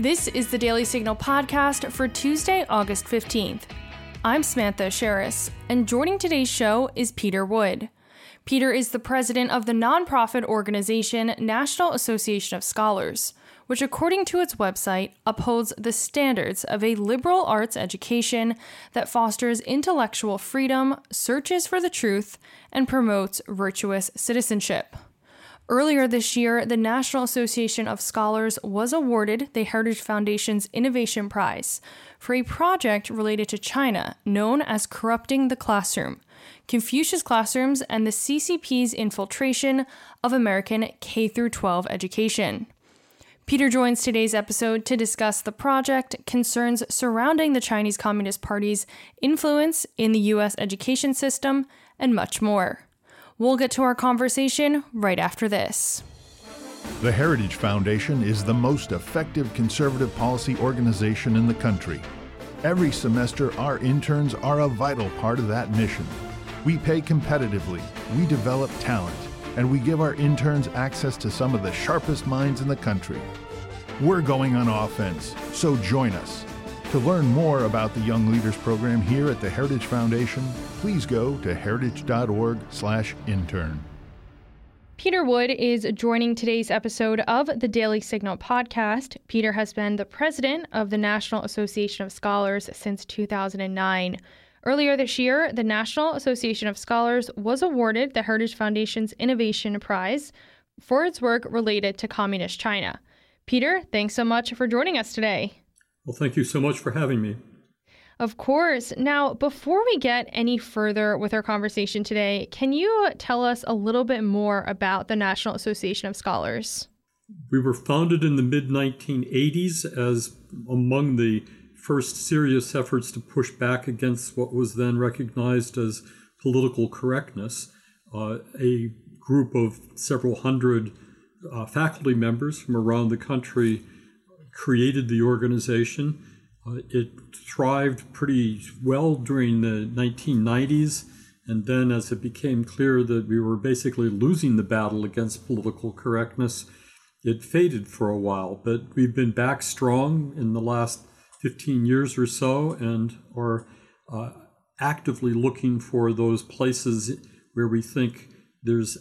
This is the Daily Signal podcast for Tuesday, August 15th. I'm Samantha Aschieris, and joining today's show is Peter Wood. Peter is the president of the nonprofit organization National Association of Scholars, which, according to its website, upholds the standards of a liberal arts education that fosters intellectual freedom, searches for the truth, and promotes virtuous citizenship. Earlier this year, the National Association of Scholars was awarded the Heritage Foundation's Innovation Prize for a project related to China known as Corrupting the Classroom Confucius Classrooms and the CCP's Infiltration of American K 12 Education. Peter joins today's episode to discuss the project, concerns surrounding the Chinese Communist Party's influence in the U.S. education system, and much more. We'll get to our conversation right after this. The Heritage Foundation is the most effective conservative policy organization in the country. Every semester, our interns are a vital part of that mission. We pay competitively, we develop talent, and we give our interns access to some of the sharpest minds in the country. We're going on offense, so join us. To learn more about the Young Leaders Program here at the Heritage Foundation, please go to heritage.org/intern. Peter Wood is joining today's episode of the Daily Signal podcast. Peter has been the president of the National Association of Scholars since 2009. Earlier this year, the National Association of Scholars was awarded the Heritage Foundation's Innovation Prize for its work related to Communist China. Peter, thanks so much for joining us today. Well, thank you so much for having me. Of course. Now, before we get any further with our conversation today, can you tell us a little bit more about the National Association of Scholars? We were founded in the mid 1980s as among the first serious efforts to push back against what was then recognized as political correctness. Uh, a group of several hundred uh, faculty members from around the country created the organization. Uh, it thrived pretty well during the 1990s, and then as it became clear that we were basically losing the battle against political correctness, it faded for a while. But we've been back strong in the last 15 years or so and are uh, actively looking for those places where we think there's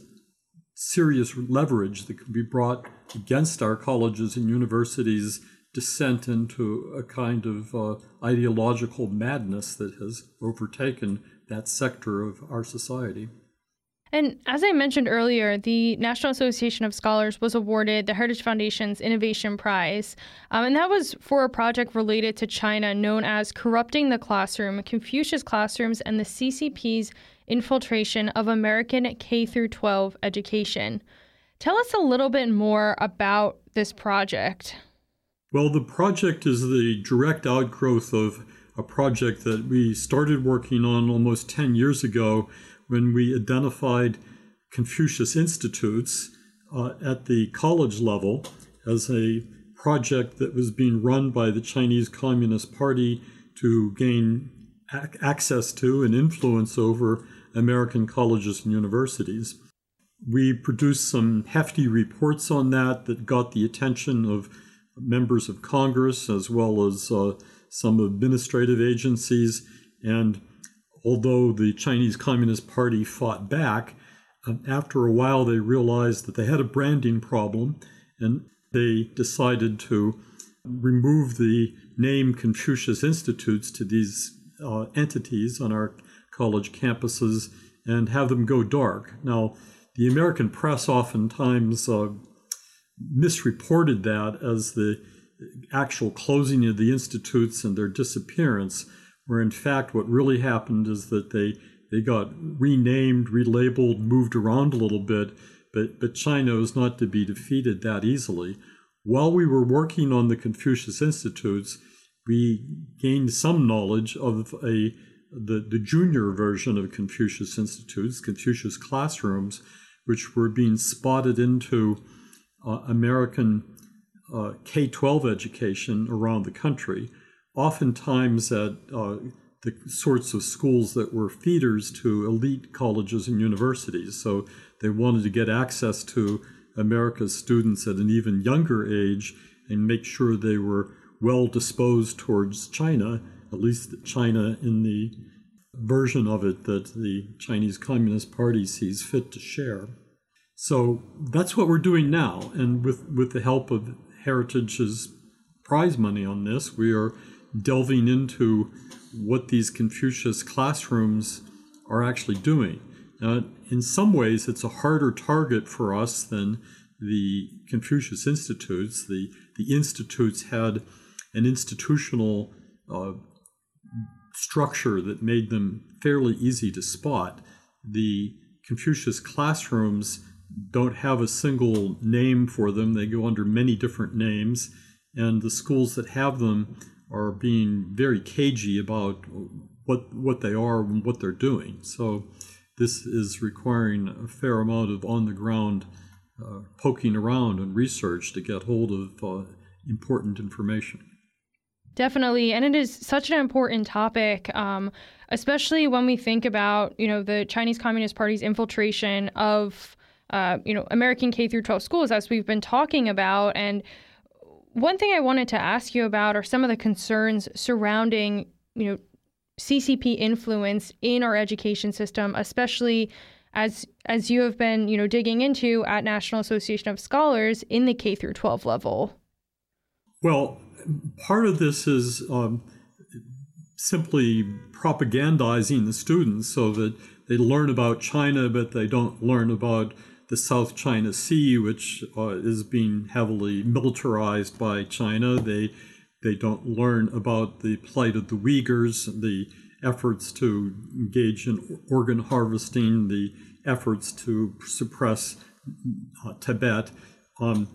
serious leverage that can be brought against our colleges and universities' descent into a kind of uh, ideological madness that has overtaken that sector of our society. And as I mentioned earlier, the National Association of Scholars was awarded the Heritage Foundation's Innovation Prize. Um, and that was for a project related to China known as Corrupting the Classroom, Confucius Classrooms, and the CCP's Infiltration of American K 12 Education. Tell us a little bit more about this project. Well, the project is the direct outgrowth of a project that we started working on almost 10 years ago when we identified Confucius Institutes uh, at the college level as a project that was being run by the Chinese Communist Party to gain ac- access to and influence over American colleges and universities. We produced some hefty reports on that that got the attention of members of Congress as well as uh, some administrative agencies. And although the Chinese Communist Party fought back, um, after a while they realized that they had a branding problem and they decided to remove the name Confucius Institutes to these uh, entities on our college campuses and have them go dark. Now, the American press oftentimes uh, misreported that as the actual closing of the institutes and their disappearance, where in fact what really happened is that they they got renamed, relabeled, moved around a little bit, but but China was not to be defeated that easily. While we were working on the Confucius Institutes, we gained some knowledge of a the, the junior version of Confucius Institutes, Confucius classrooms, which were being spotted into uh, American uh, K 12 education around the country, oftentimes at uh, the sorts of schools that were feeders to elite colleges and universities. So they wanted to get access to America's students at an even younger age and make sure they were well disposed towards China, at least China in the version of it that the Chinese Communist Party sees fit to share. So that's what we're doing now. And with, with the help of Heritage's prize money on this, we are delving into what these Confucius classrooms are actually doing. Now, in some ways, it's a harder target for us than the Confucius Institutes. The, the institutes had an institutional uh, structure that made them fairly easy to spot. The Confucius classrooms don't have a single name for them, they go under many different names, and the schools that have them are being very cagey about what, what they are and what they're doing. So, this is requiring a fair amount of on the ground uh, poking around and research to get hold of uh, important information. Definitely, and it is such an important topic, um, especially when we think about you know the Chinese Communist Party's infiltration of uh, you know American K through 12 schools, as we've been talking about. And one thing I wanted to ask you about are some of the concerns surrounding you know CCP influence in our education system, especially as as you have been you know digging into at National Association of Scholars in the K through 12 level. Well, part of this is um, simply propagandizing the students so that they learn about China, but they don't learn about the South China Sea, which uh, is being heavily militarized by China. They they don't learn about the plight of the Uyghurs, the efforts to engage in organ harvesting, the efforts to suppress uh, Tibet. Um,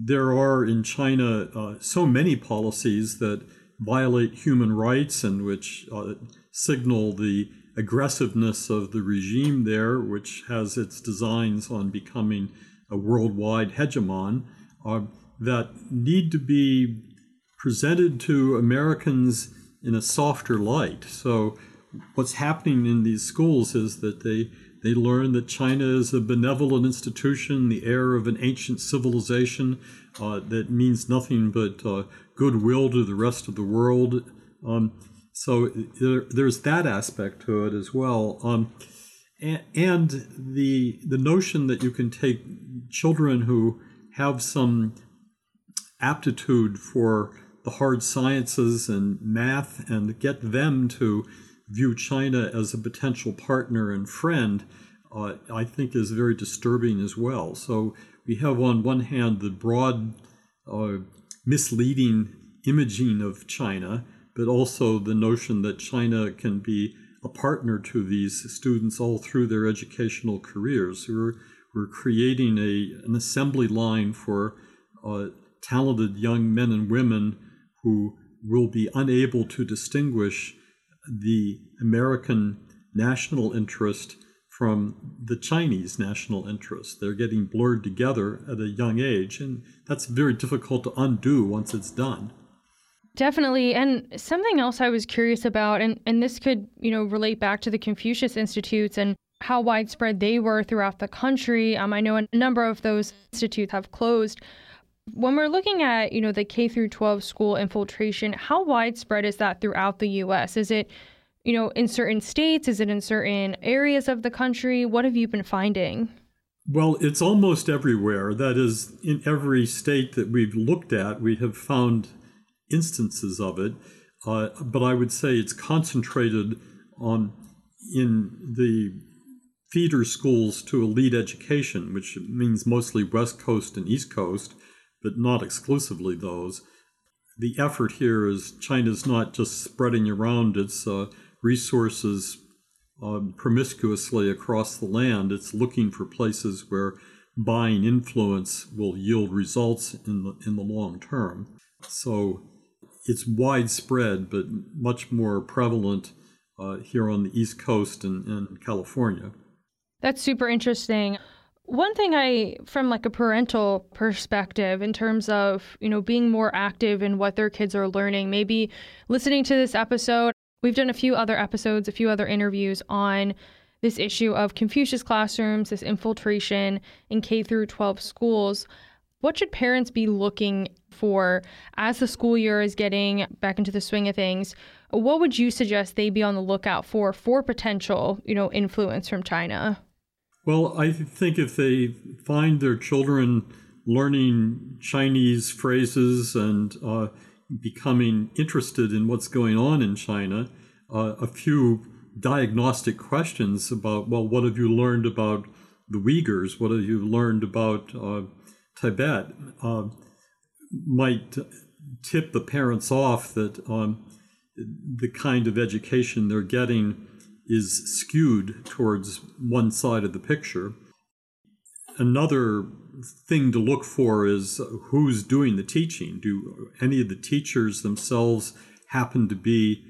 there are in China uh, so many policies that violate human rights and which uh, signal the aggressiveness of the regime there, which has its designs on becoming a worldwide hegemon, uh, that need to be presented to Americans in a softer light. So, what's happening in these schools is that they they learn that China is a benevolent institution, the heir of an ancient civilization uh, that means nothing but uh, goodwill to the rest of the world. Um, so there, there's that aspect to it as well. Um, and, and the the notion that you can take children who have some aptitude for the hard sciences and math and get them to view China as a potential partner and friend, uh, I think is very disturbing as well. So we have on one hand the broad uh, misleading imaging of China, but also the notion that China can be a partner to these students all through their educational careers. We're, we're creating a, an assembly line for uh, talented young men and women who will be unable to distinguish the American national interest from the Chinese national interest. They're getting blurred together at a young age, and that's very difficult to undo once it's done. Definitely. And something else I was curious about, and, and this could, you know, relate back to the Confucius Institutes and how widespread they were throughout the country. Um, I know a number of those institutes have closed. When we're looking at, you know, the K through 12 school infiltration, how widespread is that throughout the U.S.? Is it, you know, in certain states? Is it in certain areas of the country? What have you been finding? Well, it's almost everywhere. That is, in every state that we've looked at, we have found instances of it. Uh, but I would say it's concentrated on in the feeder schools to elite education, which means mostly West Coast and East Coast, but not exclusively those. The effort here is China's not just spreading around its uh, resources um, promiscuously across the land. It's looking for places where buying influence will yield results in the in the long term. So it's widespread, but much more prevalent uh, here on the East Coast and, and California. That's super interesting. One thing I, from like a parental perspective, in terms of you know being more active in what their kids are learning, maybe listening to this episode. We've done a few other episodes, a few other interviews on this issue of Confucius classrooms, this infiltration in K through 12 schools. what should parents be looking for as the school year is getting back into the swing of things? What would you suggest they be on the lookout for for potential, you know, influence from China? Well, I think if they find their children learning Chinese phrases and uh, becoming interested in what's going on in China, uh, a few diagnostic questions about, well, what have you learned about the Uyghurs? What have you learned about uh, Tibet? Uh, might tip the parents off that um, the kind of education they're getting is skewed towards one side of the picture. Another thing to look for is who's doing the teaching. Do any of the teachers themselves happen to be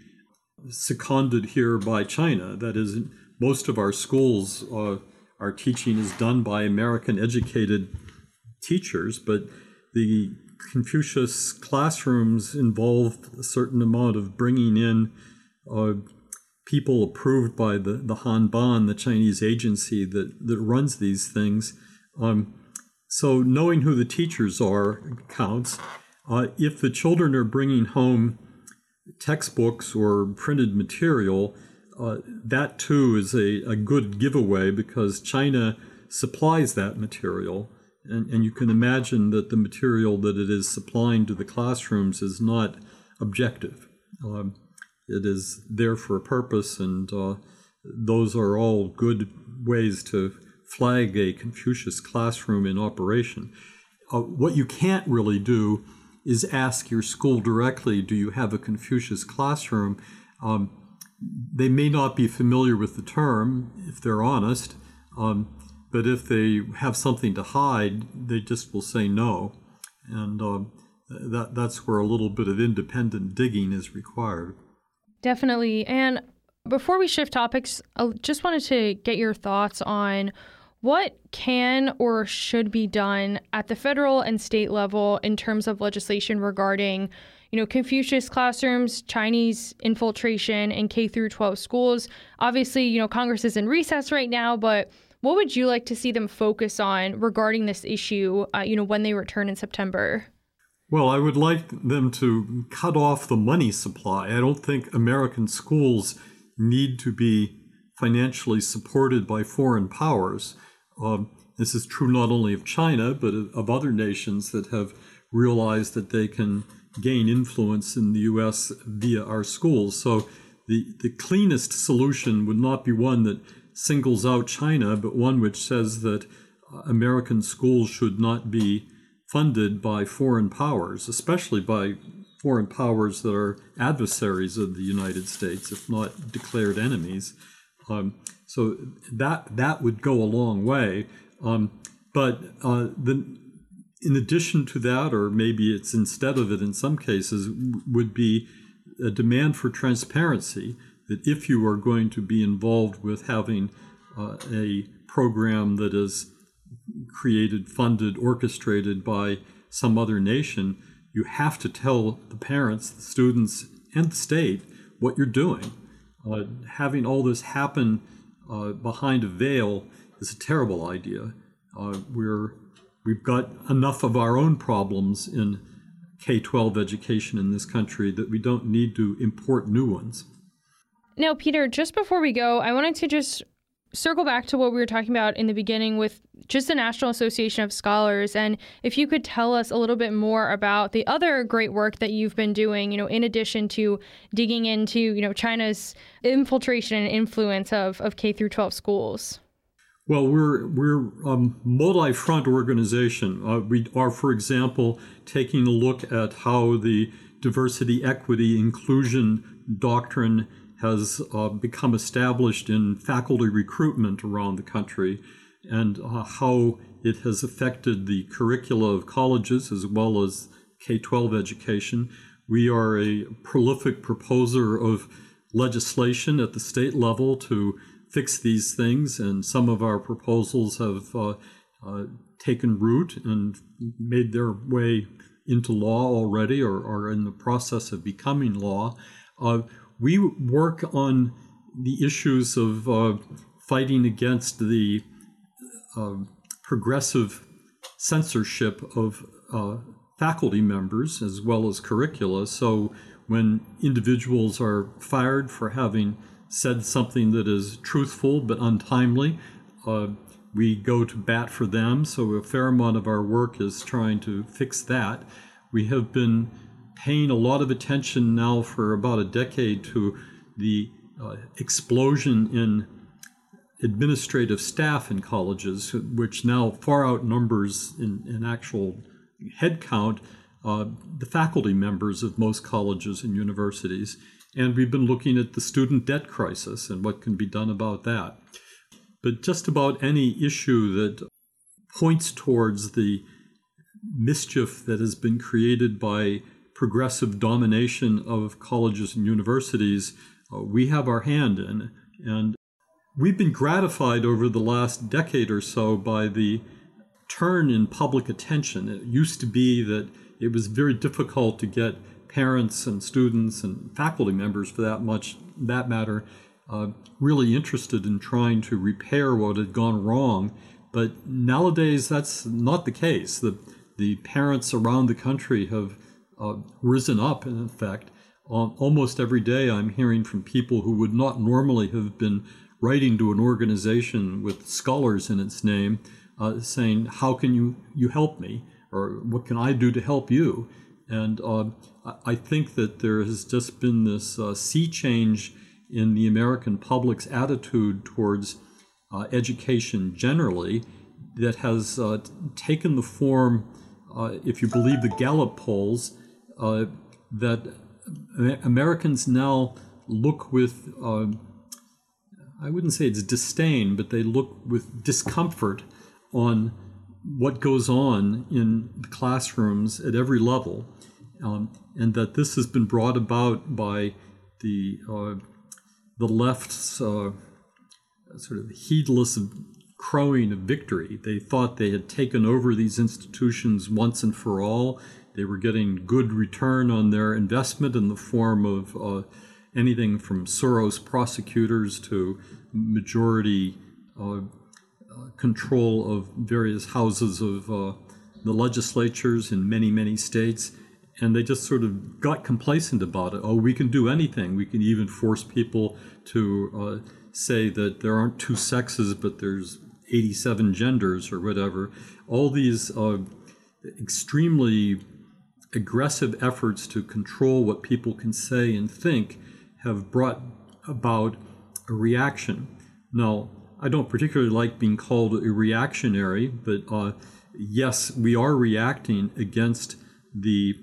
seconded here by China? That is, most of our schools, uh, our teaching is done by American educated teachers, but the Confucius classrooms involve a certain amount of bringing in uh, people approved by the, the Hanban, the Chinese agency that, that runs these things. Um, so knowing who the teachers are counts. Uh, if the children are bringing home textbooks or printed material, uh, that too is a, a good giveaway because China supplies that material. And, and you can imagine that the material that it is supplying to the classrooms is not objective. Um, it is there for a purpose, and uh, those are all good ways to flag a Confucius classroom in operation. Uh, what you can't really do is ask your school directly, do you have a Confucius classroom? Um, they may not be familiar with the term if they're honest, um, but if they have something to hide, they just will say no. And uh, that, that's where a little bit of independent digging is required. Definitely. And before we shift topics, I just wanted to get your thoughts on what can or should be done at the federal and state level in terms of legislation regarding, you know, Confucius classrooms, Chinese infiltration in K through 12 schools? Obviously, you know, Congress is in recess right now, but what would you like to see them focus on regarding this issue, uh, you know, when they return in September? Well, I would like them to cut off the money supply. I don't think American schools need to be financially supported by foreign powers. Um, this is true not only of China, but of other nations that have realized that they can gain influence in the U.S. via our schools. So the, the cleanest solution would not be one that singles out China, but one which says that uh, American schools should not be funded by foreign powers, especially by foreign powers that are adversaries of the United States, if not declared enemies. Um, so that that would go a long way. Um, but uh, the, in addition to that, or maybe it's instead of it in some cases, would be a demand for transparency that if you are going to be involved with having uh, a program that is created, funded, orchestrated by some other nation, you have to tell the parents, the students, and the state what you're doing. Uh, having all this happen uh, behind a veil is a terrible idea. Uh, we're we've got enough of our own problems in K-12 education in this country that we don't need to import new ones. Now, Peter, just before we go, I wanted to just circle back to what we were talking about in the beginning with just the National Association of Scholars and if you could tell us a little bit more about the other great work that you've been doing, you know, in addition to digging into, you know, China's infiltration and influence of, of K through 12 schools. Well, we're we're a multi-front organization. Uh, we are, for example, taking a look at how the diversity, equity, inclusion doctrine has uh, become established in faculty recruitment around the country and uh, how it has affected the curricula of colleges as well as K 12 education. We are a prolific proposer of legislation at the state level to fix these things, and some of our proposals have uh, uh taken root and made their way into law already or are in the process of becoming law. Uh, we work on the issues of uh, fighting against the uh, progressive censorship of uh, faculty members as well as curricula. So when individuals are fired for having said something that is truthful but untimely, uh, we go to bat for them. So a fair amount of our work is trying to fix that. We have been paying a lot of attention now for about a decade to the uh, explosion in administrative staff in colleges, which now far outnumbers in, in actual headcount uh, the faculty members of most colleges and universities. And we've been looking at the student debt crisis and what can be done about that. But just about any issue that points towards the mischief that has been created by progressive domination of colleges and universities, uh, we have our hand in. And we've been gratified over the last decade or so by the turn in public attention. It used to be that it was very difficult to get parents and students and faculty members, for that much that matter, uh, really interested in trying to repair what had gone wrong. But nowadays, that's not the case. The the parents around the country have uh, risen up. In effect, uh, almost every day, I'm hearing from people who would not normally have been writing to an organization with scholars in its name, uh, saying, "How can you you help me?" or what can I do to help you? And uh, I think that there has just been this uh, sea change in the American public's attitude towards uh, education generally that has uh, taken the form, if you believe the Gallup polls, uh, that Americans now look with, I wouldn't say it's disdain, but they look with discomfort on what goes on in classrooms at every level, um, and that this has been brought about by the uh, the left's uh, sort of heedless crowing of victory. They thought they had taken over these institutions once and for all. They were getting good return on their investment in the form of uh, anything from Soros prosecutors to majority uh, control of various houses of uh, the legislatures in many, many states. And they just sort of got complacent about it. Oh, we can do anything. We can even force people to uh, say that there aren't two sexes, but there's 87 genders or whatever. All these uh, extremely aggressive efforts to control what people can say and think have brought about a reaction. Now, I don't particularly like being called a reactionary, but uh, yes, we are reacting against the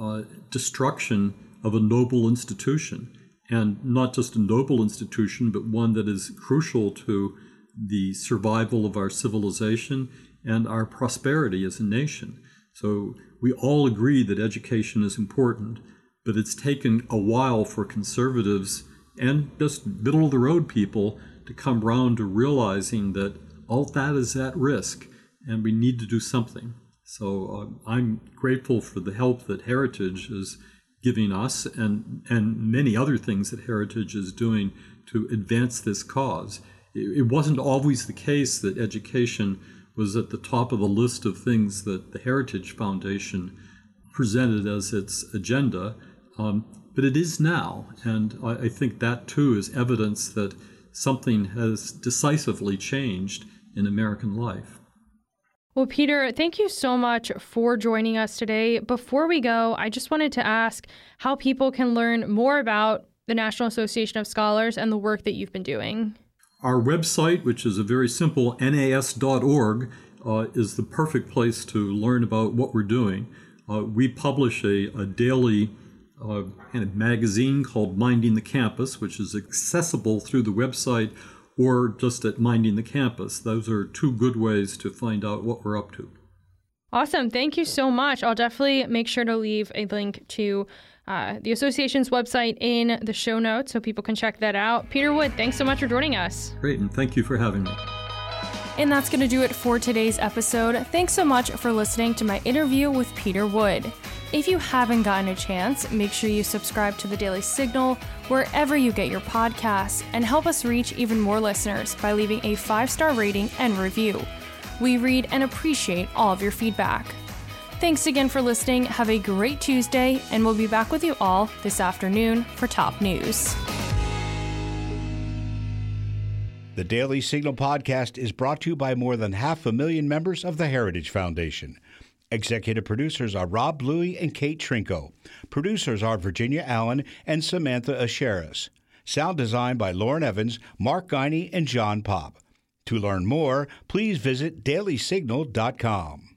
uh, destruction of a noble institution. And not just a noble institution, but one that is crucial to the survival of our civilization and our prosperity as a nation. So we all agree that education is important, but it's taken a while for conservatives and just middle of the road people to come round to realizing that all that is at risk and we need to do something. So uh, I'm grateful for the help that Heritage is giving us and, and many other things that Heritage is doing to advance this cause. It, it wasn't always the case that education was at the top of the list of things that the Heritage Foundation presented as its agenda, um, but it is now. And I, I think that too is evidence that something has decisively changed in American life. Well, Peter, thank you so much for joining us today. Before we go, I just wanted to ask how people can learn more about the National Association of Scholars and the work that you've been doing. Our website, which is a very simple nas.org, uh, is the perfect place to learn about what we're doing. Uh, we publish a, a daily uh, a magazine called Minding the Campus, which is accessible through the website or just at Minding the Campus. Those are two good ways to find out what we're up to. Awesome. Thank you so much. I'll definitely make sure to leave a link to uh, the association's website in the show notes so people can check that out. Peter Wood, thanks so much for joining us. Great, and thank you for having me. And that's going to do it for today's episode. Thanks so much for listening to my interview with Peter Wood. If you haven't gotten a chance, make sure you subscribe to the Daily Signal wherever you get your podcasts and help us reach even more listeners by leaving a five star rating and review. We read and appreciate all of your feedback. Thanks again for listening. Have a great Tuesday, and we'll be back with you all this afternoon for top news. The Daily Signal podcast is brought to you by more than half a million members of the Heritage Foundation. Executive producers are Rob Bluey and Kate Trinko. Producers are Virginia Allen and Samantha Aschieris. Sound design by Lauren Evans, Mark Gunnery, and John Popp. To learn more, please visit dailysignal.com.